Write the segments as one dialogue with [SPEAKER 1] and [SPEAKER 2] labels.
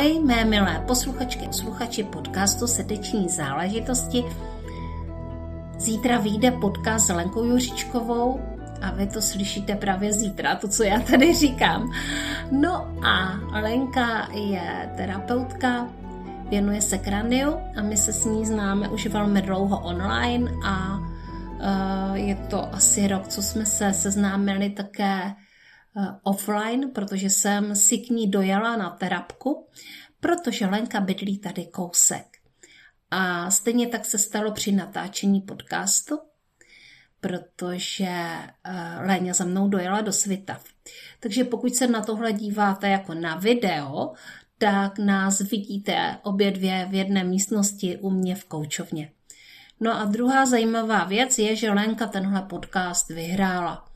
[SPEAKER 1] Ahoj, mé milé posluchačky a posluchači podcastu Srdeční záležitosti. Zítra vyjde podcast s Lenkou Juřičkovou a vy to slyšíte právě zítra, to, co já tady říkám. No a Lenka je terapeutka, věnuje se kraniu a my se s ní známe už velmi dlouho online a uh, je to asi rok, co jsme se seznámili také offline, protože jsem si k ní dojela na terapku, protože Lenka bydlí tady kousek. A stejně tak se stalo při natáčení podcastu, protože uh, Léňa za mnou dojela do Svitav. Takže pokud se na tohle díváte jako na video, tak nás vidíte obě dvě v jedné místnosti u mě v koučovně. No a druhá zajímavá věc je, že Lenka tenhle podcast vyhrála,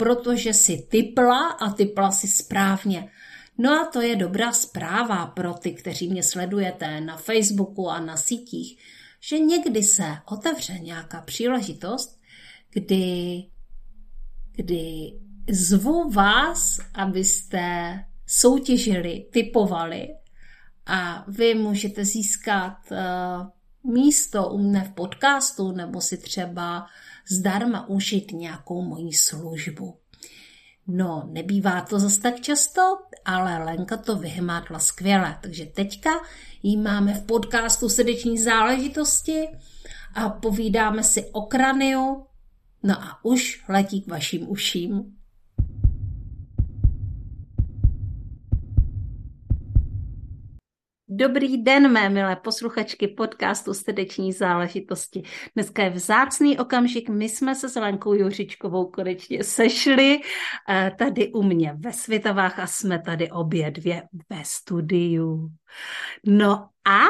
[SPEAKER 1] protože si typla a typla si správně. No a to je dobrá zpráva pro ty, kteří mě sledujete na Facebooku a na sítích, že někdy se otevře nějaká příležitost, kdy, kdy zvu vás, abyste soutěžili, typovali a vy můžete získat uh, místo u mne v podcastu nebo si třeba zdarma užít nějakou moji službu. No, nebývá to zas tak často, ale Lenka to vyhmátla skvěle. Takže teďka jí máme v podcastu srdeční záležitosti a povídáme si o kraniu. No a už letí k vašim uším. Dobrý den, mé milé posluchačky podcastu Srdeční záležitosti. Dneska je vzácný okamžik, my jsme se s Lenkou Juřičkovou konečně sešli eh, tady u mě ve Světavách a jsme tady obě dvě ve studiu. No a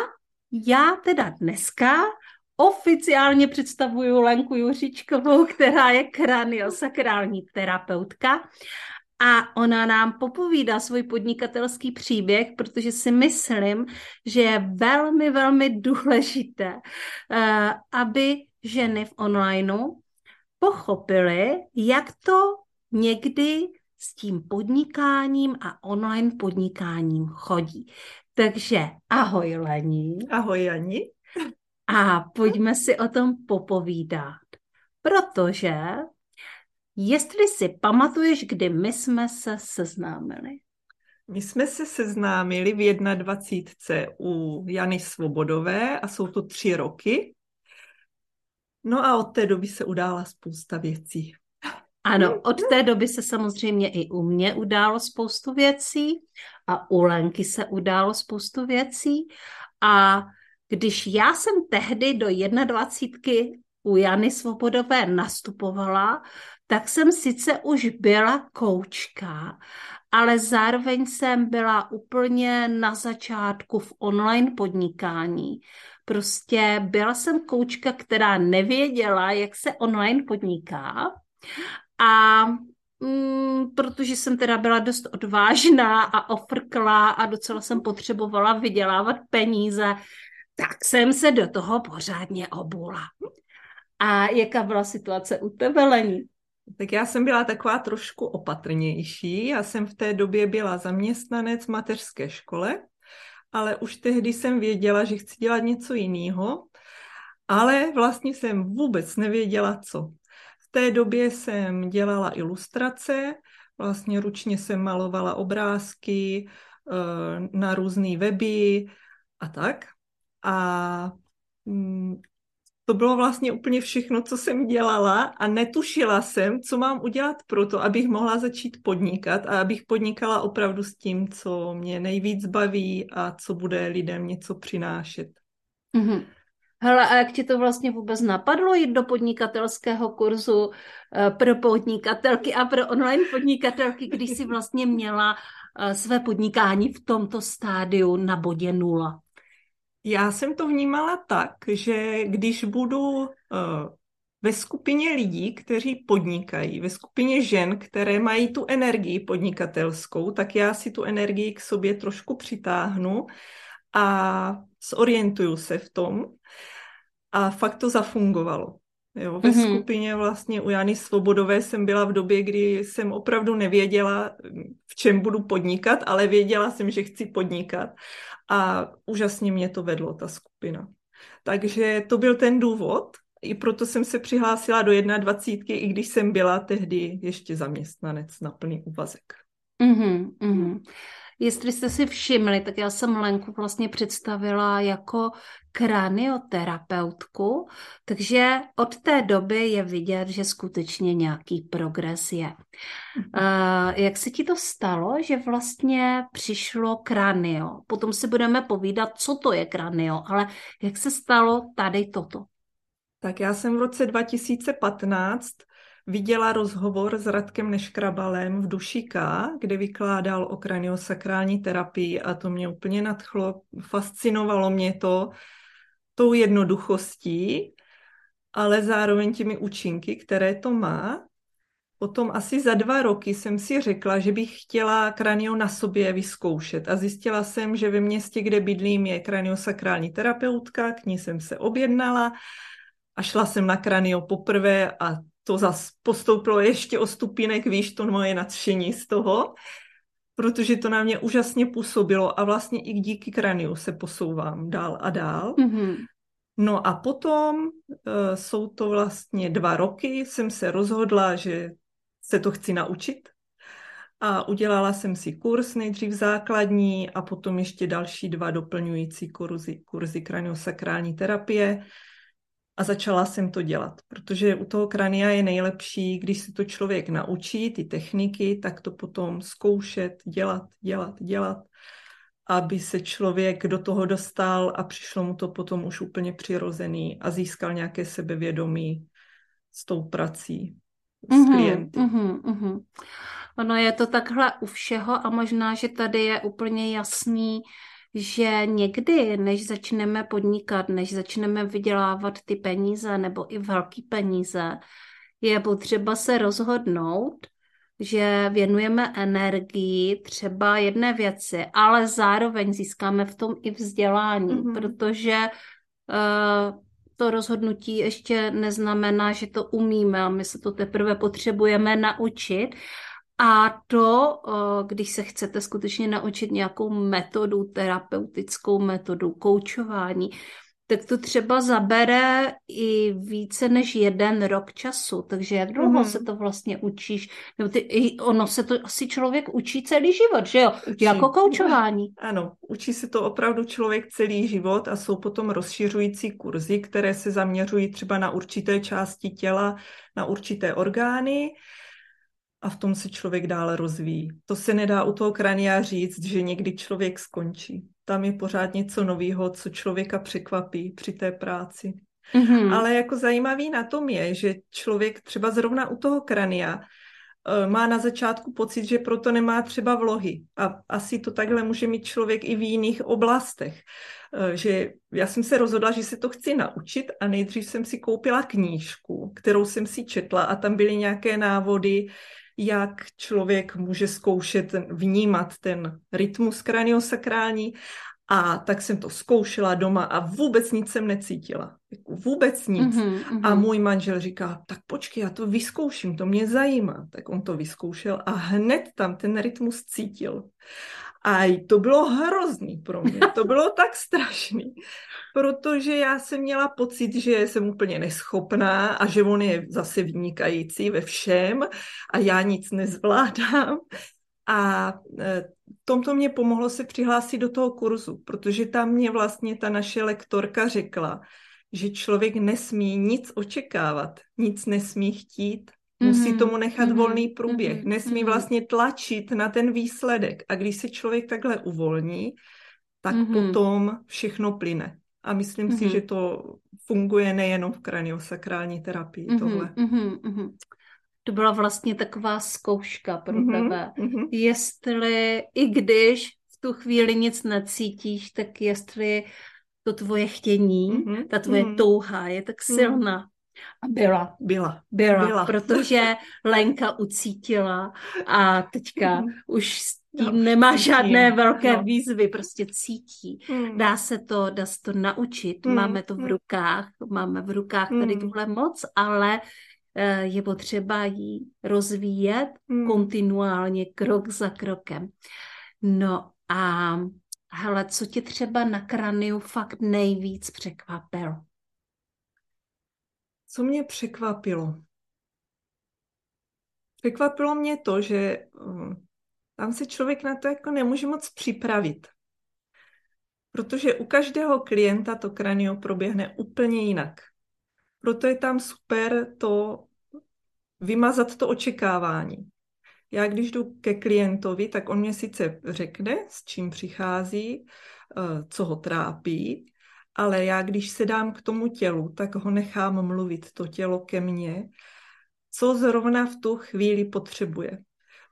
[SPEAKER 1] já teda dneska oficiálně představuju Lenku Juřičkovou, která je kraniosakrální terapeutka a ona nám popovídá svůj podnikatelský příběh, protože si myslím, že je velmi, velmi důležité, eh, aby ženy v onlineu pochopily, jak to někdy s tím podnikáním a online podnikáním chodí. Takže ahoj Lení.
[SPEAKER 2] Ahoj Jani.
[SPEAKER 1] A pojďme si o tom popovídat. Protože Jestli si pamatuješ, kdy my jsme se seznámili?
[SPEAKER 2] My jsme se seznámili v 21. u Jany Svobodové a jsou to tři roky. No a od té doby se udála spousta věcí.
[SPEAKER 1] Ano, od té doby se samozřejmě i u mě událo spoustu věcí a u Lenky se událo spoustu věcí. A když já jsem tehdy do 21. u Jany Svobodové nastupovala, tak jsem sice už byla koučka, ale zároveň jsem byla úplně na začátku v online podnikání. Prostě byla jsem koučka, která nevěděla, jak se online podniká a mm, protože jsem teda byla dost odvážná a ofrklá a docela jsem potřebovala vydělávat peníze, tak jsem se do toho pořádně obula. A jaká byla situace u tebe, Lení?
[SPEAKER 2] Tak já jsem byla taková trošku opatrnější. Já jsem v té době byla zaměstnanec v mateřské škole, ale už tehdy jsem věděla, že chci dělat něco jiného, ale vlastně jsem vůbec nevěděla, co. V té době jsem dělala ilustrace, vlastně ručně jsem malovala obrázky eh, na různé weby a tak. A mm, to bylo vlastně úplně všechno, co jsem dělala a netušila jsem, co mám udělat pro to, abych mohla začít podnikat a abych podnikala opravdu s tím, co mě nejvíc baví a co bude lidem něco přinášet.
[SPEAKER 1] Mm-hmm. Hele, a jak ti to vlastně vůbec napadlo jít do podnikatelského kurzu eh, pro podnikatelky a pro online podnikatelky, když jsi vlastně měla eh, své podnikání v tomto stádiu na bodě nula?
[SPEAKER 2] Já jsem to vnímala tak, že když budu uh, ve skupině lidí, kteří podnikají, ve skupině žen, které mají tu energii podnikatelskou, tak já si tu energii k sobě trošku přitáhnu a zorientuju se v tom. A fakt to zafungovalo. Jo, ve mm-hmm. skupině vlastně u Jany Svobodové jsem byla v době, kdy jsem opravdu nevěděla, v čem budu podnikat, ale věděla jsem, že chci podnikat. A úžasně mě to vedlo, ta skupina. Takže to byl ten důvod, i proto jsem se přihlásila do 21, i když jsem byla tehdy ještě zaměstnanec na plný úvazek.
[SPEAKER 1] Mm-hmm, mm-hmm. Jestli jste si všimli, tak já jsem Lenku vlastně představila jako kranioterapeutku, takže od té doby je vidět, že skutečně nějaký progres je. Uh, jak se ti to stalo, že vlastně přišlo kranio? Potom si budeme povídat, co to je kranio, ale jak se stalo tady toto?
[SPEAKER 2] Tak já jsem v roce 2015 viděla rozhovor s Radkem Neškrabalem v Dušika, kde vykládal o kraniosakrální terapii a to mě úplně nadchlo, fascinovalo mě to tou jednoduchostí, ale zároveň těmi účinky, které to má. Potom asi za dva roky jsem si řekla, že bych chtěla kranio na sobě vyzkoušet a zjistila jsem, že ve městě, kde bydlím, je kraniosakrální terapeutka, k ní jsem se objednala a šla jsem na kranio poprvé a to zase postoupilo ještě o stupínek výš, to moje nadšení z toho, protože to na mě úžasně působilo a vlastně i díky kraniu se posouvám dál a dál. Mm-hmm. No a potom uh, jsou to vlastně dva roky, jsem se rozhodla, že se to chci naučit a udělala jsem si kurz nejdřív základní a potom ještě další dva doplňující kurzy, kurzy kraniosakrální terapie a začala jsem to dělat, protože u toho krania je nejlepší, když si to člověk naučí, ty techniky, tak to potom zkoušet, dělat, dělat, dělat, aby se člověk do toho dostal a přišlo mu to potom už úplně přirozený a získal nějaké sebevědomí s tou prací, s mm-hmm, klienty. Mm-hmm, mm-hmm.
[SPEAKER 1] Ono je to takhle u všeho a možná, že tady je úplně jasný, že někdy, než začneme podnikat, než začneme vydělávat ty peníze nebo i velké peníze, je potřeba se rozhodnout, že věnujeme energii třeba jedné věci, ale zároveň získáme v tom i vzdělání, mm-hmm. protože uh, to rozhodnutí ještě neznamená, že to umíme a my se to teprve potřebujeme naučit a to, eh, když se chcete skutečně naučit nějakou metodu, terapeutickou metodu, koučování, tak to třeba zabere i více než jeden rok času. Takže jak dlouho mm-hmm. se to vlastně učíš? Nebo ty, ono se to asi člověk učí celý život, že jo? Učí. Jako koučování.
[SPEAKER 2] Ano, učí se to opravdu člověk celý život a jsou potom rozšiřující kurzy, které se zaměřují třeba na určité části těla, na určité orgány a v tom se člověk dále rozvíjí. To se nedá u toho krania říct, že někdy člověk skončí. Tam je pořád něco nového, co člověka překvapí při té práci. Mm-hmm. Ale jako zajímavý na tom je, že člověk třeba zrovna u toho krania eh, má na začátku pocit, že proto nemá třeba vlohy. A asi to takhle může mít člověk i v jiných oblastech. Eh, že já jsem se rozhodla, že se to chci naučit a nejdřív jsem si koupila knížku, kterou jsem si četla a tam byly nějaké návody, jak člověk může zkoušet vnímat ten rytmus kraniosakrální a tak jsem to zkoušela doma a vůbec nic jsem necítila. Jako vůbec nic. Mm-hmm, A můj manžel říká, tak počkej, já to vyzkouším, to mě zajímá. Tak on to vyzkoušel a hned tam ten rytmus cítil. A to bylo hrozný pro mě, to bylo tak strašný, protože já jsem měla pocit, že jsem úplně neschopná a že on je zase vynikající ve všem a já nic nezvládám. A e, tomto mě pomohlo se přihlásit do toho kurzu, protože tam mě vlastně ta naše lektorka řekla, že člověk nesmí nic očekávat, nic nesmí chtít, Musí mhm, tomu nechat mm-hmm. volný průběh. Mm-hmm. Nesmí mhm. vlastně tlačit na ten výsledek. A když se člověk takhle uvolní, tak mm-hmm. potom všechno plyne. A myslím mm-hmm. si, že to funguje nejenom v kraniosakrální terapii mm-hmm. tohle. Mm-hmm.
[SPEAKER 1] To byla vlastně taková zkouška pro mm-hmm. tebe. Mm-hmm. Jestli, i když v tu chvíli nic necítíš, tak jestli to tvoje chtění, mm-hmm. ta tvoje mm-hmm. touha je tak silná, a byla.
[SPEAKER 2] Byla.
[SPEAKER 1] Byla, byla. protože Lenka ucítila a teďka už tím no, nemá cítím. žádné velké no. výzvy, prostě cítí. Hmm. Dá se to, dá se to naučit, hmm. máme to v hmm. rukách, máme v rukách tady hmm. tuhle moc, ale eh, je potřeba ji rozvíjet hmm. kontinuálně, krok za krokem. No a hele, co tě třeba na kraniu fakt nejvíc překvapilo?
[SPEAKER 2] Co mě překvapilo? Překvapilo mě to, že hm, tam se člověk na to jako nemůže moc připravit. Protože u každého klienta to kranio proběhne úplně jinak. Proto je tam super to vymazat to očekávání. Já když jdu ke klientovi, tak on mě sice řekne, s čím přichází, eh, co ho trápí, ale já když se dám k tomu tělu, tak ho nechám mluvit, to tělo ke mně, co zrovna v tu chvíli potřebuje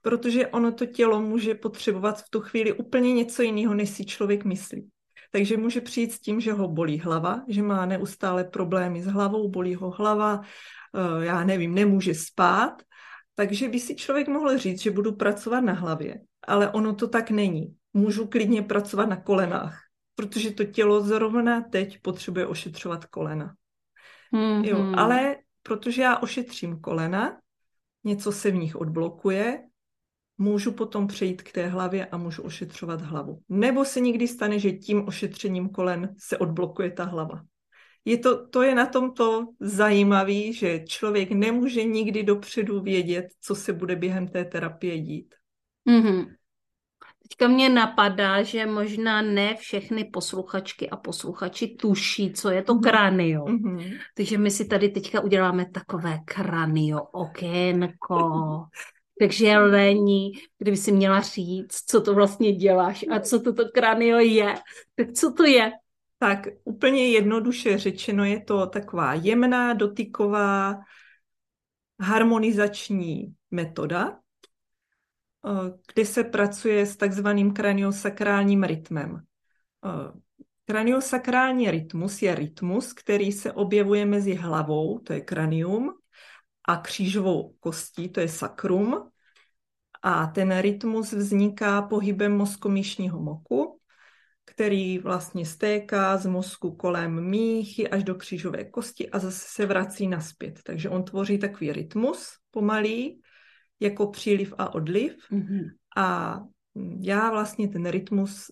[SPEAKER 2] protože ono to tělo může potřebovat v tu chvíli úplně něco jiného, než si člověk myslí. Takže může přijít s tím, že ho bolí hlava, že má neustále problémy s hlavou, bolí ho hlava, eh, já nevím, nemůže spát, takže by si člověk mohl říct, že budu pracovat na hlavě, ale ono to tak není. Můžu klidně pracovat na kolenách, protože to tělo zrovna teď potřebuje ošetřovat kolena. Mm-hmm. Jo, ale protože já ošetřím kolena, něco se v nich odblokuje, můžu potom přejít k té hlavě a můžu ošetřovat hlavu. Nebo se někdy stane, že tím ošetřením kolen se odblokuje ta hlava. Je to, to je na tomto zajímavý, že člověk nemůže nikdy dopředu vědět, co se bude během té terapie dít.
[SPEAKER 1] Mm-hmm. Teďka mě napadá, že možná ne všechny posluchačky a posluchači tuší, co je to mm-hmm. kranio. Mm-hmm. Takže my si tady teďka uděláme takové kranio okénko. Takže Lení, kdyby si měla říct, co to vlastně děláš a co toto kranio je, tak co to je?
[SPEAKER 2] Tak úplně jednoduše řečeno je to taková jemná, dotyková, harmonizační metoda, eh, kde se pracuje s takzvaným kraniosakrálním rytmem. Eh, kraniosakrální rytmus je rytmus, který se objevuje mezi hlavou, to je kranium, a křížovou kostí, to je sakrum. A ten rytmus vzniká pohybem mozkomíšního moku, který vlastně stéká z mozku kolem míchy až do křížové kosti a zase se vrací naspět. Takže on tvoří takový rytmus pomalý, jako příliv a odliv. Mm-hmm. A já vlastně ten rytmus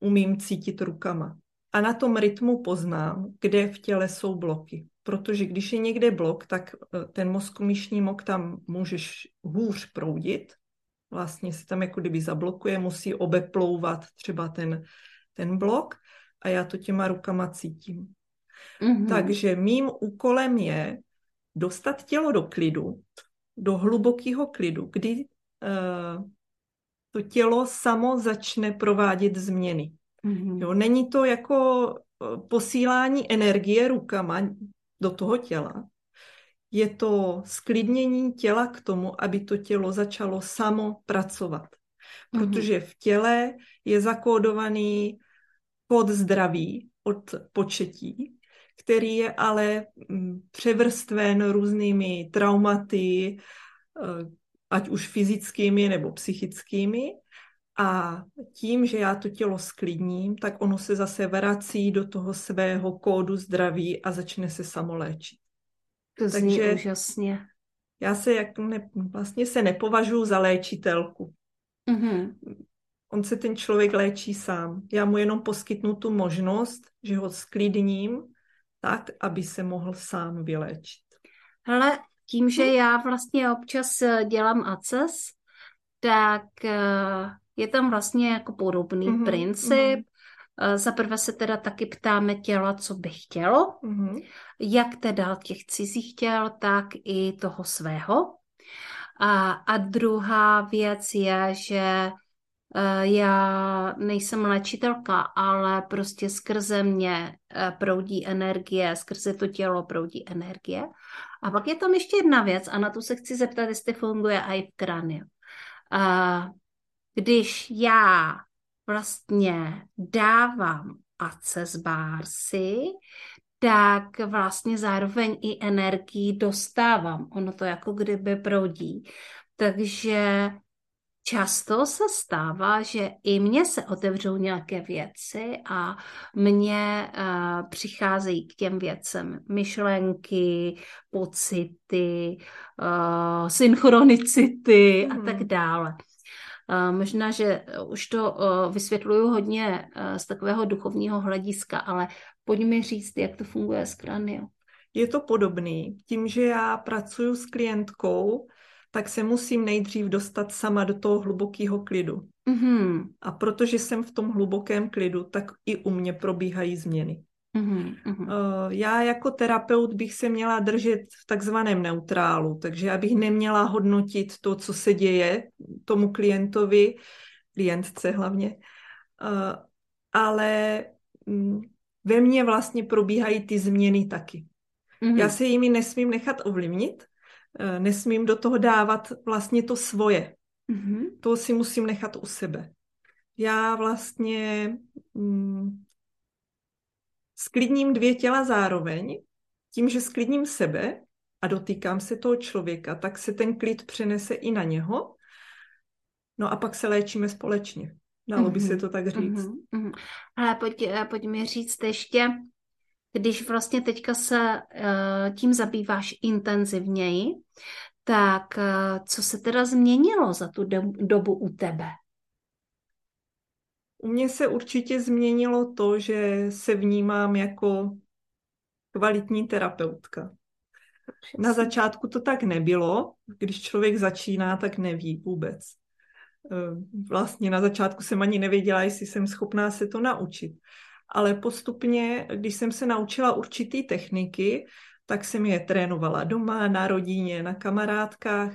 [SPEAKER 2] umím cítit rukama. A na tom rytmu poznám, kde v těle jsou bloky protože když je někde blok, tak eh, ten mozkomíšní mok tam můžeš hůř proudit, vlastně se tam jako kdyby zablokuje, musí obeplouvat třeba ten, ten blok a já to těma rukama cítím. Mm-hmm. Takže mým úkolem je dostat tělo do klidu, do hlubokého klidu, kdy uh, to tělo samo začne provádět změny. Mm-hmm. Jo, není to jako eh, posílání energie rukama do toho těla, je to sklidnění těla k tomu, aby to tělo začalo samo pracovat. Mhm. Protože v těle je zakódovaný kód zdraví od početí, který je ale mm, převrstven různými traumaty, eh, ať už fyzickými nebo psychickými. A tím, že já to tělo sklidním, tak ono se zase vrací do toho svého kódu zdraví a začne se samoléčit.
[SPEAKER 1] To zní Takže úžasně.
[SPEAKER 2] Já se jak ne, vlastně se nepovažuji za léčitelku. Mm-hmm. On se ten člověk léčí sám. Já mu jenom poskytnu tu možnost, že ho sklidním tak, aby se mohl sám vyléčit.
[SPEAKER 1] Hele, tím, že já vlastně občas eh, dělám ACES, tak eh, je tam vlastně jako podobný mm-hmm, princip. Mm-hmm. Za prvé se teda taky ptáme těla, co by chtělo, mm-hmm. jak teda těch cizích těl, tak i toho svého. A, a druhá věc je, že já nejsem léčitelka, ale prostě skrze mě uh, proudí energie, skrze to tělo proudí energie. A pak je tam ještě jedna věc a na tu se chci zeptat, jestli funguje i v kraniu. Uh, když já vlastně dávám access bársy, tak vlastně zároveň i energii dostávám. Ono to jako kdyby proudí. Takže často se stává, že i mně se otevřou nějaké věci a mně uh, přicházejí k těm věcem myšlenky, pocity, uh, synchronicity mm. a tak mhm. dále. Uh, možná, že už to uh, vysvětluju hodně uh, z takového duchovního hlediska, ale pojď mi říct, jak to funguje s kranio.
[SPEAKER 2] Je to podobný. Tím, že já pracuji s klientkou, tak se musím nejdřív dostat sama do toho hlubokého klidu. Mm-hmm. A protože jsem v tom hlubokém klidu, tak i u mě probíhají změny. Mm-hmm. Já jako terapeut bych se měla držet v takzvaném neutrálu, takže já bych neměla hodnotit to, co se děje tomu klientovi, klientce hlavně, eh, ale mm, ve mně vlastně probíhají ty změny taky. Mm-hmm. Já se jimi nesmím nechat ovlivnit, Eh, nesmím do toho dávat vlastně to svoje. Mm-hmm. To si musím nechat u sebe. Já vlastně mm, sklidním dvě těla zároveň, tím, že sklidním sebe a dotýkám se toho člověka, tak se ten klid přenese i na něho. No a pak se léčíme společně. Dalo mm-hmm. by se to tak říct. Mm-hmm.
[SPEAKER 1] Ale pojď, eh, pojď mi říct ještě, když vlastně teďka se uh, tím zabýváš intenzivněji, tak uh, co se teda změnilo za tu do, dobu u tebe?
[SPEAKER 2] U mě se určitě změnilo to, že se vnímám jako kvalitní terapeutka. Na začátku to tak nebylo. Když člověk začíná, tak neví vůbec. Eh, vlastně na začátku jsem ani nevěděla, jestli jsem schopná se to naučit ale postupně, když jsem se naučila určitý techniky, tak jsem je trénovala doma, na rodině, na kamarádkách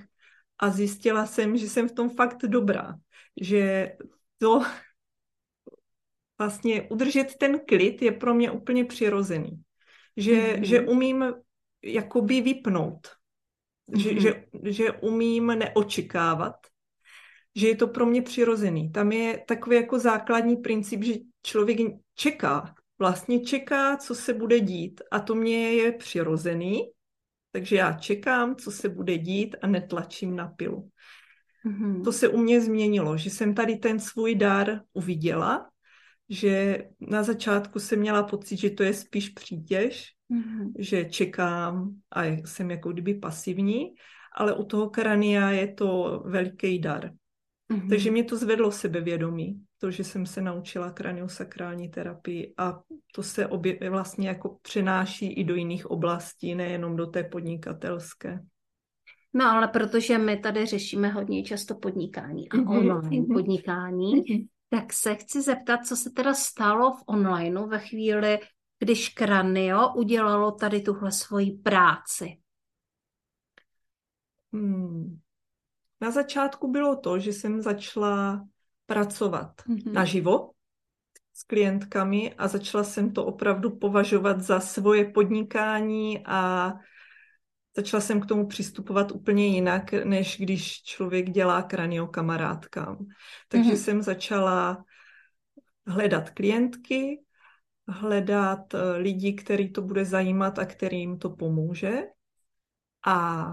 [SPEAKER 2] a zjistila jsem, že jsem v tom fakt dobrá. Že to vlastně udržet ten klid je pro mě úplně přirozený. Že, mm-hmm. že umím jakoby vypnout. Mm-hmm. Že, že, že umím neočekávat. Že je to pro mě přirozený. Tam je takový jako základní princip, že člověk čeká, vlastně čeká, co se bude dít a to mě je přirozený, takže já čekám, co se bude dít a netlačím na pilu. Mm-hmm. To se u mě změnilo, že jsem tady ten svůj dar uviděla, že na začátku jsem měla pocit, že to je spíš přítěž, mm-hmm. že čekám a jsem jako kdyby pasivní, ale u toho krania je to veliký dar. Mm-hmm. Takže mě to zvedlo sebevědomí to, že jsem se naučila kraniosakrální terapii a to se obě, vlastně jako přenáší i do jiných oblastí, nejenom do té podnikatelské.
[SPEAKER 1] No ale protože my tady řešíme hodně často podnikání a mm-hmm. online mm-hmm. podnikání, mm-hmm. tak se chci zeptat, co se teda stalo v onlineu ve chvíli, když Kranio udělalo tady tuhle svoji práci?
[SPEAKER 2] Hmm. Na začátku bylo to, že jsem začala pracovat mm-hmm. naživo s klientkami a začala jsem to opravdu považovat za svoje podnikání a začala jsem k tomu přistupovat úplně jinak, než když člověk dělá kranio kamarádkám. Takže mm-hmm. jsem začala hledat klientky, hledat eh, lidi, který to bude zajímat a kterým to pomůže. A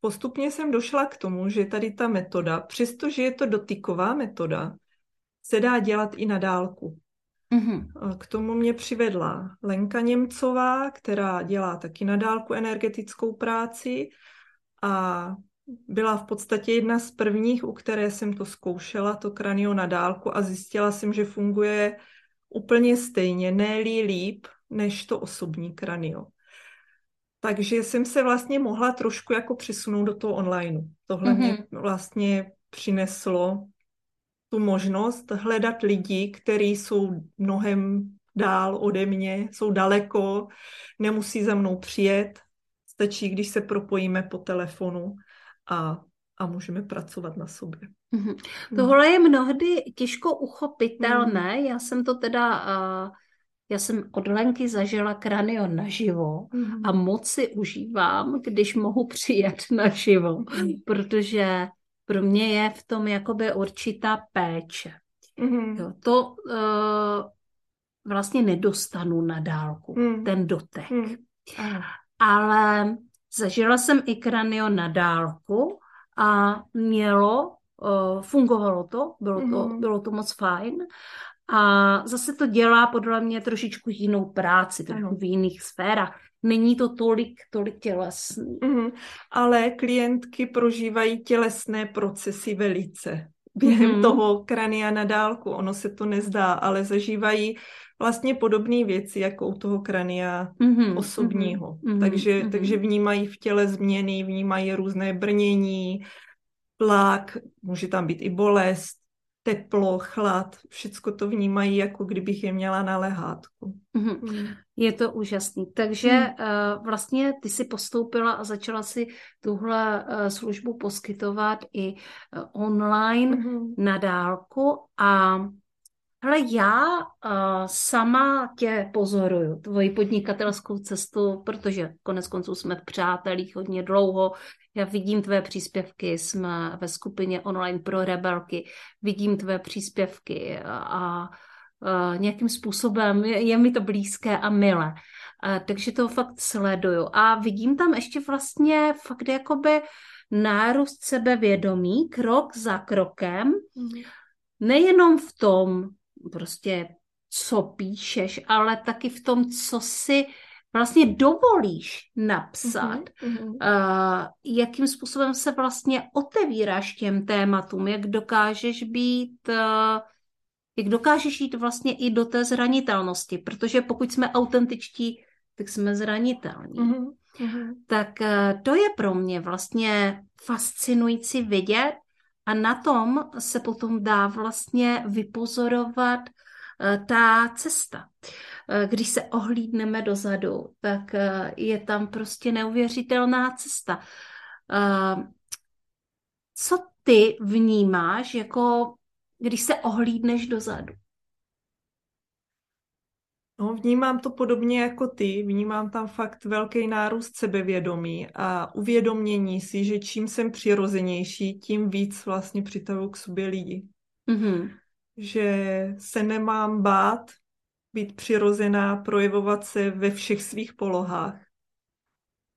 [SPEAKER 2] postupně jsem došla k tomu, že tady ta metoda, přestože je to dotyková metoda, se dá dělat i na dálku. Mm-hmm. K tomu mě přivedla Lenka Němcová, která dělá taky na dálku energetickou práci a byla v podstatě jedna z prvních, u které jsem to zkoušela, to kranio na dálku a zjistila jsem, že funguje úplně stejně, ne líp, než to osobní kranio. Takže jsem se vlastně mohla trošku jako přesunout do toho onlineu. Tohle mm-hmm. mě mhm. vlastně přineslo tu možnost hledat lidi, kteří jsou mnohem dál ode mě, jsou daleko, nemusí za mnou přijet, stačí, když se propojíme po telefonu a, a můžeme pracovat na sobě.
[SPEAKER 1] Mm-hmm. Tohle je mnohdy těžko uchopitelné. Mm. Já jsem to teda uh, já jsem od Lenky zažila kranio naživo mm-hmm. a moc si užívám, když mohu přijet naživo, mm-hmm. protože pro mě je v tom jakoby určitá péče. Mm-hmm. Jo, to uh, vlastně nedostanu na dálku, mm. ten dotek. Mm. Ale zažila jsem i kranio na dálku a mělo uh, fungovalo to, bylo to,
[SPEAKER 2] Mhm.
[SPEAKER 1] bylo to moc fajn. A zase to dělá podle mě trošičku jinou práci, trošku
[SPEAKER 2] Ano.
[SPEAKER 1] v jiných sférách. Není to tolik, tolik tělesný.
[SPEAKER 2] Mhm. Ale klientky prožívají tělesné procesy velice během
[SPEAKER 1] Mhm.
[SPEAKER 2] toho krania na dálku. Ono se to nezdá, ale zažívají vlastně podobné věci, jako u toho krania
[SPEAKER 1] Mhm,
[SPEAKER 2] osobního.
[SPEAKER 1] mhm,
[SPEAKER 2] takže,
[SPEAKER 1] mhm.
[SPEAKER 2] takže vnímají v těle změny, vnímají různé brnění, tlak, může tam být i bolest, teplo, chlad, všecko to vnímají, jako kdybych je měla na lehátku.
[SPEAKER 1] Mhm.
[SPEAKER 2] Mm.
[SPEAKER 1] Je to úžasný. Takže
[SPEAKER 2] Hmm.
[SPEAKER 1] uh, vlastně ty si postoupila a začala si tuhle uh, službu poskytovat i uh, online
[SPEAKER 2] Mhm.
[SPEAKER 1] na dálku a hele, já uh, sama tě pozoruju, tvoji podnikatelskou cestu, protože konec konců jsme v přátelích hodně dlouho. Já vidím tvé příspěvky, jsme ve skupině online pro rebelky, vidím tvé příspěvky a, uh, nějakým způsobem je, je mi to blízké a milé. Uh, takže to fakt sleduju. A vidím tam ještě vlastně fakt jakoby nárůst sebevědomí, krok za krokem,
[SPEAKER 2] Mhm.
[SPEAKER 1] nejenom v tom, prostě, co píšeš, ale taky v tom, co si vlastně dovolíš napsat.
[SPEAKER 2] Mhm.
[SPEAKER 1] Uh, jakým způsobem se vlastně otevíráš těm tématům, jak dokážeš být, uh, jak dokážeš jít vlastně i do té zranitelnosti, protože pokud jsme autentičtí, tak jsme zranitelní.
[SPEAKER 2] Mhm. Mhm.
[SPEAKER 1] Tak uh, to je pro mě vlastně fascinující vidět a na tom se potom dá vlastně vypozorovat uh, ta cesta. Uh, Když se ohlídneme dozadu, tak uh, je tam prostě neuvěřitelná cesta. Co ty vnímáš, jako když se ohlídneš dozadu?
[SPEAKER 2] No, vnímám to podobně jako ty, vnímám tam fakt velký nárůst sebevědomí a uvědomění si, že čím jsem přirozenější, tím víc vlastně přitahuji k sobě lidi.
[SPEAKER 1] Mhm.
[SPEAKER 2] Že se nemám bát být přirozená, projevovat se ve všech svých polohách.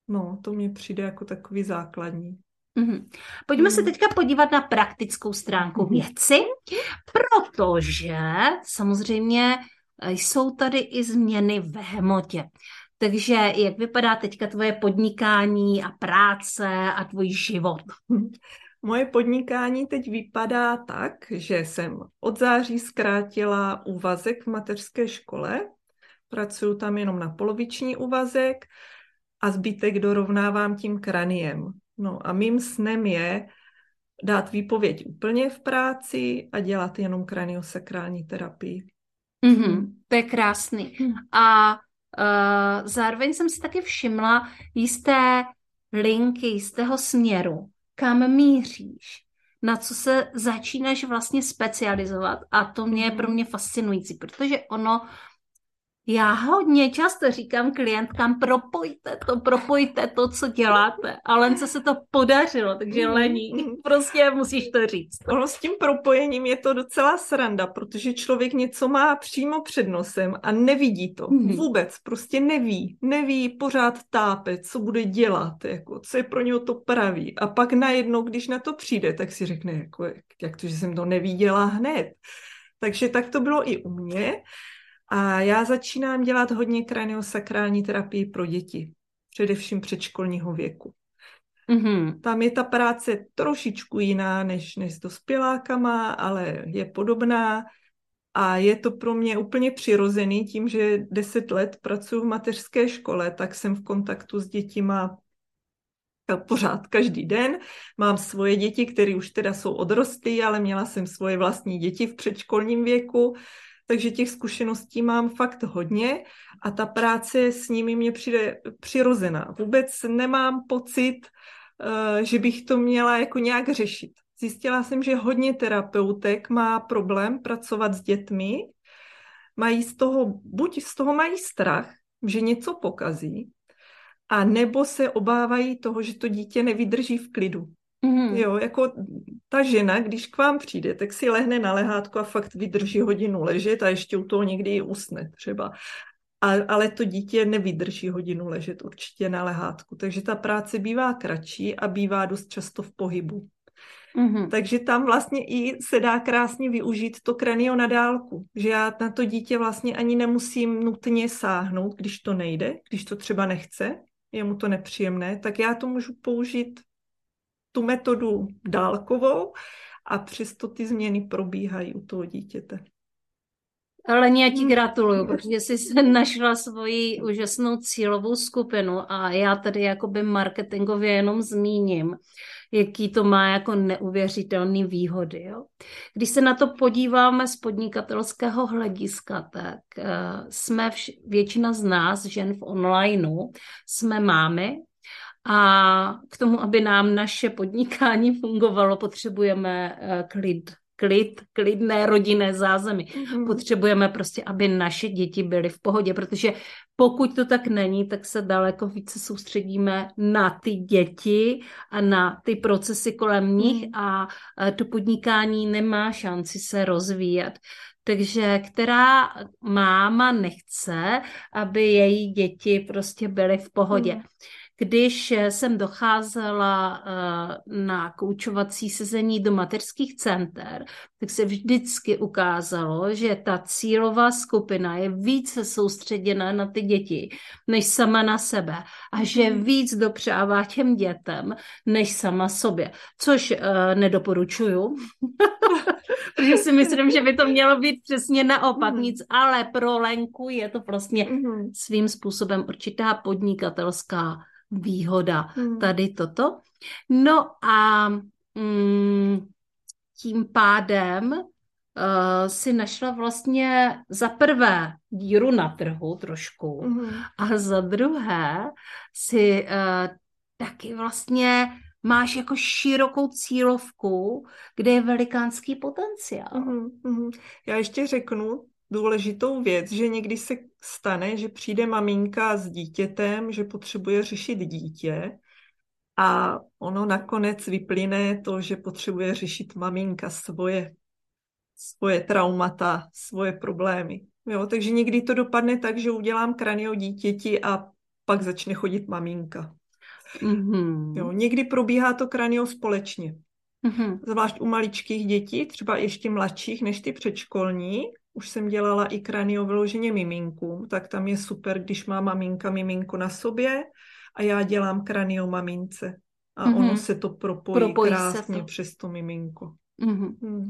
[SPEAKER 2] No, to mi přijde jako takový základní.
[SPEAKER 1] Mhm. Pojďme se
[SPEAKER 2] Mhm.
[SPEAKER 1] teďka podívat na praktickou stránku
[SPEAKER 2] Mhm.
[SPEAKER 1] věci, protože samozřejmě jsou tady i změny v hmotě. Takže jak vypadá teďka tvoje podnikání a práce a tvůj život?
[SPEAKER 2] Moje podnikání teď vypadá tak, že jsem od září zkrátila úvazek v mateřské škole, pracuju tam jenom na poloviční úvazek a zbytek dorovnávám tím kraniem. No a mým snem je dát výpověď úplně v práci a dělat jenom kraniosakrální terapii.
[SPEAKER 1] Mhm. To je krásný. A uh, zároveň jsem si taky všimla jisté linky, jistého směru, kam míříš, na co se začínáš vlastně specializovat. A to mě je pro mě fascinující, protože ono, já hodně často říkám klientkám, propojte to, propojte to, co děláte. A Lence se to podařilo, takže
[SPEAKER 2] Mhm.
[SPEAKER 1] Lení, prostě musíš to říct.
[SPEAKER 2] Ono s tím propojením je to docela sranda, protože člověk něco má přímo před nosem a nevidí to.
[SPEAKER 1] Mhm.
[SPEAKER 2] Vůbec prostě neví. Neví pořád tápe, co bude dělat, jako, co je pro něho to pravý. A pak najednou, když na to přijde, tak si řekne, jako, jak to, že jsem to neviděla hned. Takže tak to bylo i u mě. A já začínám dělat hodně kraniosakrální terapii pro děti, především předškolního věku.
[SPEAKER 1] Mhm.
[SPEAKER 2] Tam je ta práce trošičku jiná než, než s dospělákama, ale je podobná a je to pro mě úplně přirozený tím, že deset let pracuji v mateřské škole, tak jsem v kontaktu s dětima pořád každý den. Mám svoje děti, které už teda jsou odrostlé, ale měla jsem svoje vlastní děti v předškolním věku, takže těch zkušeností mám fakt hodně a ta práce s nimi mě přijde přirozená. Vůbec nemám pocit, eh, že bych to měla jako nějak řešit. Zjistila jsem, že hodně terapeutek má problém pracovat s dětmi, mají z toho, buď z toho mají strach, že něco pokazí, a nebo se obávají toho, že to dítě nevydrží v klidu.
[SPEAKER 1] Mhm.
[SPEAKER 2] Jo, jako ta žena, když k vám přijde, tak si lehne na lehátko a fakt vydrží hodinu ležet a ještě u toho někdy i usne třeba. A, ale to dítě nevydrží hodinu ležet určitě na lehátku, takže ta práce bývá kratší a bývá dost často v pohybu. Mm-hmm. Takže tam vlastně i se dá krásně využít to kranio na dálku, že já na to dítě vlastně ani nemusím nutně sáhnout, když to nejde, když to třeba nechce, je mu to nepříjemné, tak já to můžu použít tu metodu dálkovou a přesto ty změny probíhají u toho dítěte.
[SPEAKER 1] Ale já ti hmm. gratuluju, protože jsi se našla svoji úžasnou cílovou skupinu a já tady jakoby marketingově jenom zmíním, jaký to má jako neuvěřitelné výhody. Jo? Když se na to podíváme z podnikatelského hlediska, tak uh, jsme vš- většina z nás, žen v onlineu, jsme mámy a k tomu, aby nám naše podnikání fungovalo, potřebujeme uh, klid klid, klidné rodinné zázemí. Mm-hmm. Potřebujeme prostě, aby naše děti byly v pohodě, protože pokud to tak není, tak se daleko více soustředíme na ty děti a na ty procesy kolem nich mm. a to podnikání nemá šanci se rozvíjet. Takže která máma nechce, aby její děti prostě byly v pohodě. Mm. Když jsem docházela eh, na koučovací sezení do mateřských center, tak se vždycky ukázalo, že ta cílová skupina je více soustředěna na ty děti, než sama na sebe a že mhm. víc dopřává těm dětem, než sama sobě, což uh, nedoporučuju, protože si myslím, že by to mělo být přesně naopak, mm. nic, ale pro Lenku je to vlastně mm. svým způsobem určitá podnikatelská výhoda hmm. tady toto. No a mm, tím pádem uh, si našla vlastně za prvé díru na trhu trošku hmm. a za druhé si uh, taky vlastně máš jako širokou cílovku, kde je velikánský potenciál. Mm-hmm.
[SPEAKER 2] Já ještě řeknu, důležitou věc, že někdy se stane, že přijde maminka s dítětem, že potřebuje řešit dítě a ono nakonec vyplyne to, že potřebuje řešit maminka svoje, svoje traumata, svoje problémy. Jo, takže někdy to dopadne tak, že udělám kranio dítěti a pak začne chodit maminka. Mm-hmm. Jo, někdy probíhá to kranio společně. Mm-hmm. Zvlášť u maličkých dětí, třeba ještě mladších než ty předškolní, už jsem dělala i kranio vyloženě miminkům, tak tam je super, když má maminka miminko na sobě a já dělám kranio mamince. A mm-hmm. ono se to propojí, propojí krásně to. přes to miminko. Mm-hmm. Hmm.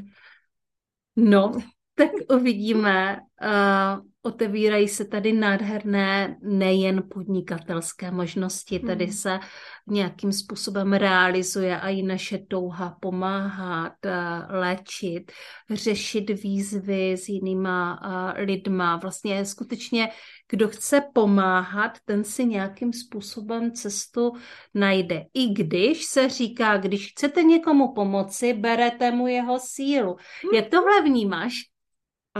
[SPEAKER 1] No, tak uvidíme. Uh, otevírají se tady nádherné nejen podnikatelské možnosti, tady hmm. se nějakým způsobem realizuje a i naše touha pomáhat, eh, léčit, řešit výzvy s jinýma eh, lidma. Vlastně skutečně, kdo chce pomáhat, ten si nějakým způsobem cestu najde. I když se říká, když chcete někomu pomoci, berete mu jeho sílu. Jak tohle vnímáš?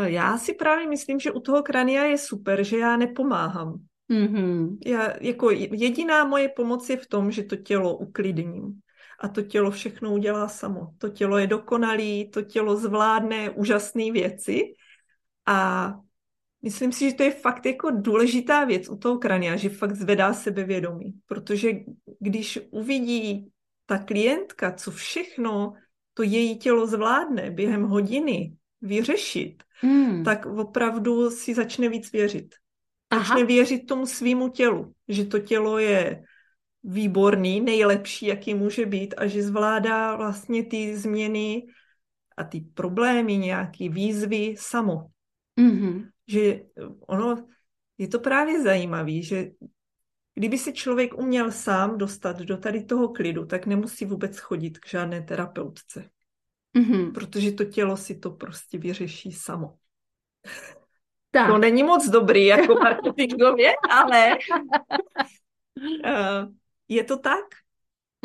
[SPEAKER 2] Já si právě myslím, že u toho krania je super, že já nepomáhám. Mm-hmm. Já, jako jediná moje pomoc je v tom, že to tělo uklidním. A to tělo všechno udělá samo. To tělo je dokonalý, to tělo zvládne úžasné věci. A myslím si, že to je fakt jako důležitá věc u toho krania, že fakt zvedá sebevědomí. Protože když uvidí ta klientka, co všechno to její tělo zvládne během hodiny vyřešit, hmm. tak opravdu si začne víc věřit. Začne Aha. věřit tomu svýmu tělu, že to tělo je výborný, nejlepší, jaký může být a že zvládá vlastně ty změny a ty problémy, nějaký výzvy samo. Mm-hmm. Že ono, je to právě zajímavé, že kdyby se člověk uměl sám dostat do tady toho klidu, tak nemusí vůbec chodit k žádné terapeutce. Mm-hmm. Protože to tělo si to prostě vyřeší samo. Tak. To není moc dobrý jako marketingově, ale uh, je to tak.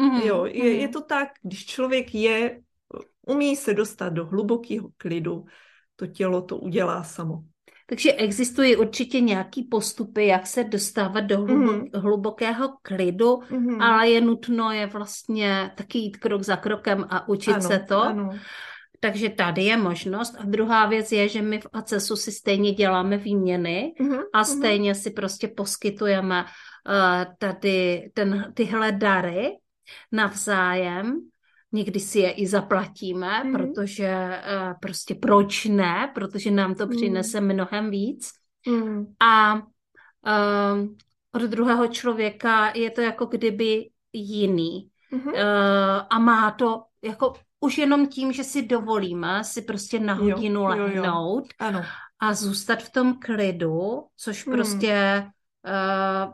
[SPEAKER 2] Mm-hmm. Jo, je, mm-hmm. je to tak, když člověk je, umí se dostat do hlubokého klidu, to tělo to udělá samo.
[SPEAKER 1] Takže existují určitě nějaký postupy, jak se dostávat do hlubo- mm-hmm. hlubokého klidu, mm-hmm. ale je nutno je vlastně taky jít krok za krokem a učit ano, se to. Ano. Takže tady je možnost. A druhá věc je, že my v ACESu si stejně děláme výměny mm-hmm. a mhm. stejně si prostě poskytujeme uh, tady ten, tyhle dary navzájem někdy si je i zaplatíme, mm. protože uh, prostě proč ne, protože nám to přinese mm. mnohem víc. Mm. A uh, od druhého člověka je to jako kdyby jiný. Mm-hmm. Uh, a má to jako už jenom tím, že si dovolíme si prostě na hodinu jo, lehnout jo, jo. Ano. a zůstat v tom klidu, což hmm. prostě uh,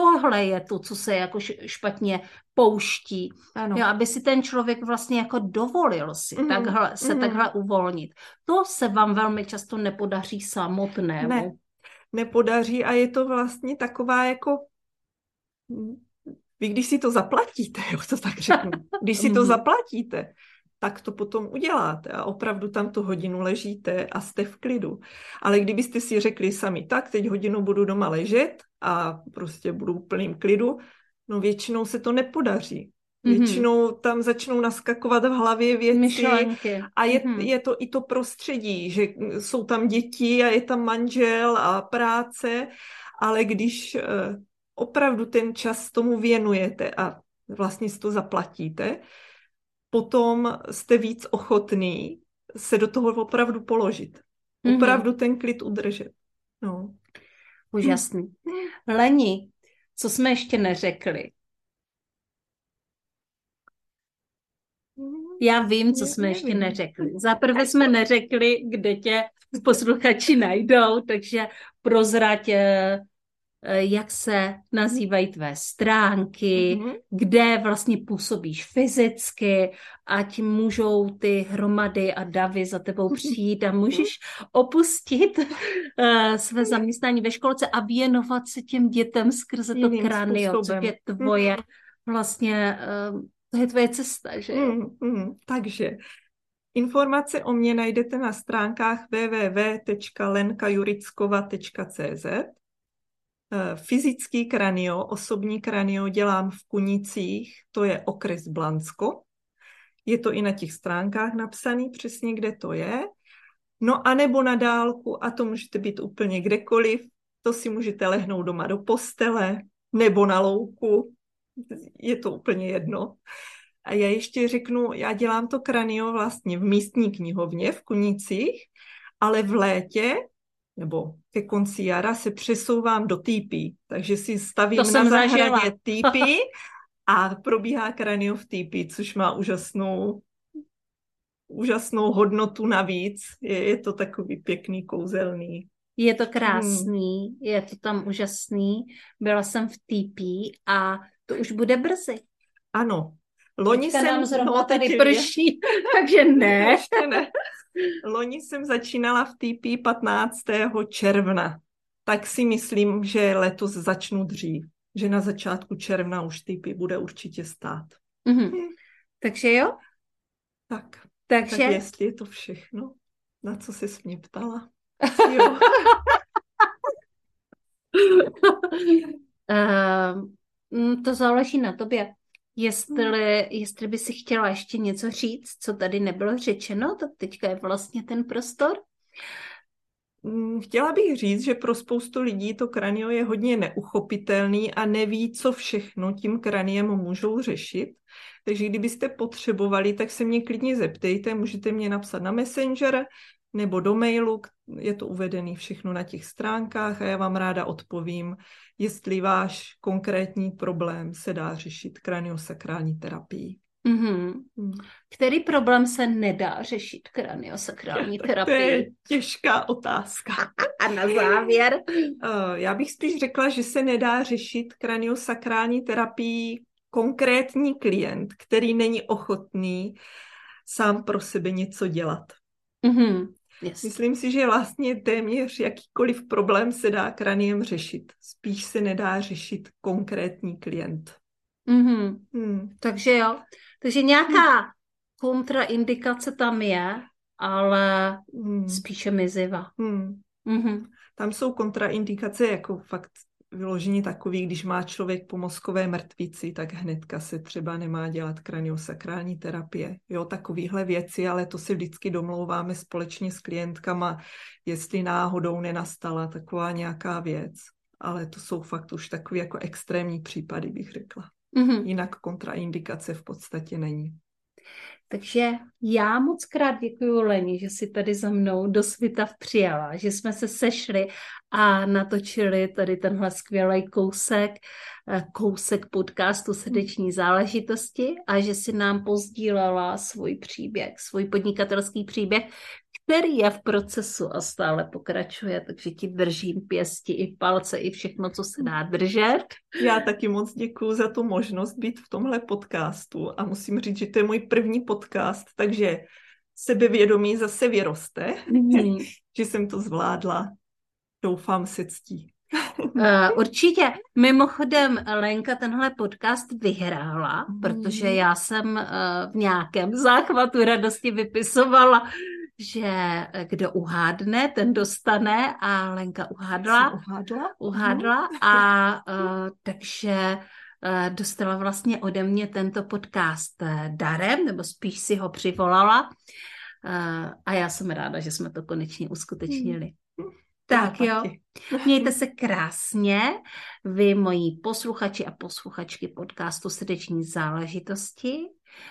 [SPEAKER 1] tohle je to, co se jako špatně pouští. Ano. Jo, aby si ten člověk vlastně jako dovolil si mm-hmm. takhle, se mm-hmm. takhle uvolnit. To se vám velmi často nepodaří samotnému.
[SPEAKER 2] Ne, nepodaří a je to vlastně taková jako vy když si to zaplatíte, jo, to tak řeknu, když si to mhm. zaplatíte, tak to potom uděláte a opravdu tam tu hodinu ležíte a jste v klidu. Ale kdybyste si řekli sami, tak teď hodinu budu doma ležet a prostě budu v plným klidu, no většinou se to nepodaří. Mhm. Většinou tam začnou naskakovat v hlavě věci Myšlenky. a je, mm-hmm. je to i to prostředí, že jsou tam děti a je tam manžel a práce, ale když eh, opravdu ten čas tomu věnujete a vlastně si to zaplatíte, potom jste víc ochotný se do toho opravdu položit. Mm-hmm. Opravdu ten klid udržet. No.
[SPEAKER 1] Úžasný. Leni, co jsme ještě neřekli? Já vím, co jsme ještě neřekli. Za prvé jsme neřekli, kde tě posluchači najdou, takže prozrať Eh, jak se nazývají tvé stránky, mm-hmm. kde vlastně působíš fyzicky, ať můžou ty hromady a davy za tebou mhm. přijít a můžeš opustit uh, své zaměstnání ve školce a věnovat se těm dětem skrze to kranio, co je tvoje vlastně, uh, to je tvoje cesta, že Mm-hmm.
[SPEAKER 2] Takže Informace o mě najdete na stránkách www.lenkajurickova.cz fyzický kranio, osobní kranio dělám v Kunicích, to je okres Blansko. Je to i na těch stránkách napsaný přesně, kde to je. No a nebo na dálku, a to můžete být úplně kdekoliv, to si můžete lehnout doma do postele nebo na louku, je to úplně jedno. A já ještě řeknu, já dělám to kranio vlastně v místní knihovně v Kunicích, ale v létě nebo ke konci jara se přesouvám do týpí, takže si stavím to na zahradě týpí a probíhá kranio v týpí, což má úžasnou úžasnou hodnotu navíc. Je, je to takový pěkný, kouzelný.
[SPEAKER 1] Je to krásný, hmm. je to tam úžasný. Byla jsem v TP a to už bude brzy.
[SPEAKER 2] Ano. Loni Teďka jsem...
[SPEAKER 1] nám zrovna no, tady prší, takže ne.
[SPEAKER 2] Ještě ne. Loni jsem začínala v TP 15. června, tak si myslím, že letos začnu dřív, že na začátku června už TP bude určitě stát.
[SPEAKER 1] Mm-hmm. Hm. Takže jo?
[SPEAKER 2] Tak. Takže... tak jestli je to všechno, na co jsi mě ptala. Jo.
[SPEAKER 1] uh, to záleží na tobě. Jestli, jestli by si chtěla ještě něco říct, co tady nebylo řečeno, tak teďka je vlastně ten prostor.
[SPEAKER 2] Mm, chtěla bych říct, že pro spoustu lidí to kranio je hodně neuchopitelný a neví, co všechno tím kraniem můžou řešit. Takže kdybyste potřebovali, tak se mě klidně zeptejte, můžete mě napsat na Messenger nebo do mailu, je to uvedené všechno na těch stránkách a já vám ráda odpovím, jestli váš konkrétní problém se dá řešit kraniosakrální terapií.
[SPEAKER 1] Mm-hmm. Mm. Který problém se nedá řešit kraniosakrální terapií? To
[SPEAKER 2] je těžká otázka.
[SPEAKER 1] A na závěr?
[SPEAKER 2] Eh, já bych spíš řekla, že se nedá řešit kraniosakrální terapii konkrétní klient, který není ochotný sám pro sebe něco dělat.
[SPEAKER 1] Mm-hmm.
[SPEAKER 2] Yes. Myslím si, že vlastně téměř jakýkoliv problém se dá kraniem řešit. Spíš se nedá řešit konkrétní klient.
[SPEAKER 1] Mm-hmm. Hmm. Takže jo. Takže nějaká hmm. kontraindikace tam je, ale hmm. spíše miziva.
[SPEAKER 2] Hmm. Mm-hmm. Tam jsou kontraindikace jako fakt vyložení takový, když má člověk po mozkové mrtvici, tak hnedka se třeba nemá dělat kraniosakrální terapie. Jo, takovýhle věci, ale to si vždycky domlouváme společně s klientkama, jestli náhodou nenastala taková nějaká věc. Ale to jsou fakt už takové jako extrémní případy, bych řekla. Mm-hmm. Jinak kontraindikace v podstatě není.
[SPEAKER 1] Takže já moc krát děkuji Leni, že si tady za mnou do světa přijala, že jsme se sešli a natočili tady tenhle skvělý kousek, eh, kousek podcastu Srdeční záležitosti a že si nám pozdílela svůj příběh, svůj podnikatelský příběh, který je v procesu a stále pokračuje, takže ti držím pěsti i palce, i všechno, co se dá držet.
[SPEAKER 2] Já taky moc děkuji za tu možnost být v tomhle podcastu a musím říct, že to je můj první podcast, takže sebevědomí zase vyroste, mm. že jsem to zvládla. Doufám se ctí.
[SPEAKER 1] Uh, určitě. Mimochodem, Lenka tenhle podcast vyhrála, mm. protože já jsem uh, v nějakém záchvatu radosti vypisovala že eh, kdo uhádne, ten dostane a Lenka uhádla.
[SPEAKER 2] Uhádla?
[SPEAKER 1] Uhádla a uh, takže uh, dostala vlastně ode mě tento podcast darem, nebo spíš si ho přivolala uh, a já jsem ráda, že jsme to konečně uskutečnili. Hmm. Tak jo, mějte se krásně, vy moji posluchači a posluchačky podcastu Srdeční záležitosti.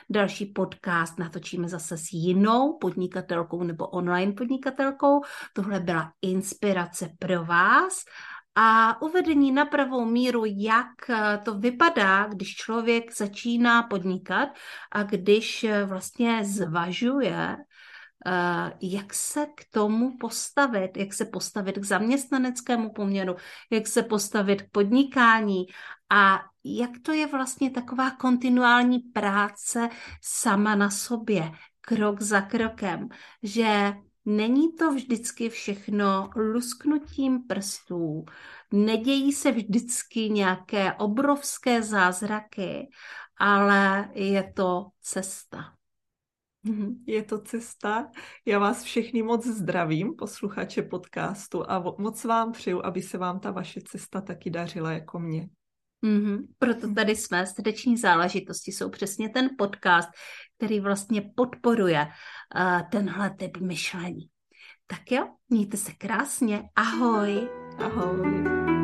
[SPEAKER 1] Další podcast natočíme zase s jinou podnikatelkou nebo online podnikatelkou. Tohle byla inspirace pro vás a uvedení na pravou míru, jak to vypadá, když člověk začíná podnikat a když vlastně zvažuje, eh, jak se k tomu postavit, jak se postavit k zaměstnaneckému poměru, jak se postavit k podnikání? A jak to je vlastně taková kontinuální práce sama na sobě, krok za krokem, že není to vždycky všechno lusknutím prstů, nedějí se vždycky nějaké obrovské zázraky, ale je to cesta.
[SPEAKER 2] Je to cesta. Já vás všechny moc zdravím, posluchače podcastu, a moc vám přeju, aby se vám ta vaše cesta taky dařila jako mě.
[SPEAKER 1] Mm-hmm. Proto tady jsme. Srdeční záležitosti jsou přesně ten podcast, který vlastně podporuje uh, tenhle typ myšlení. Tak jo, mějte se krásně. Ahoj.
[SPEAKER 2] Ahoj.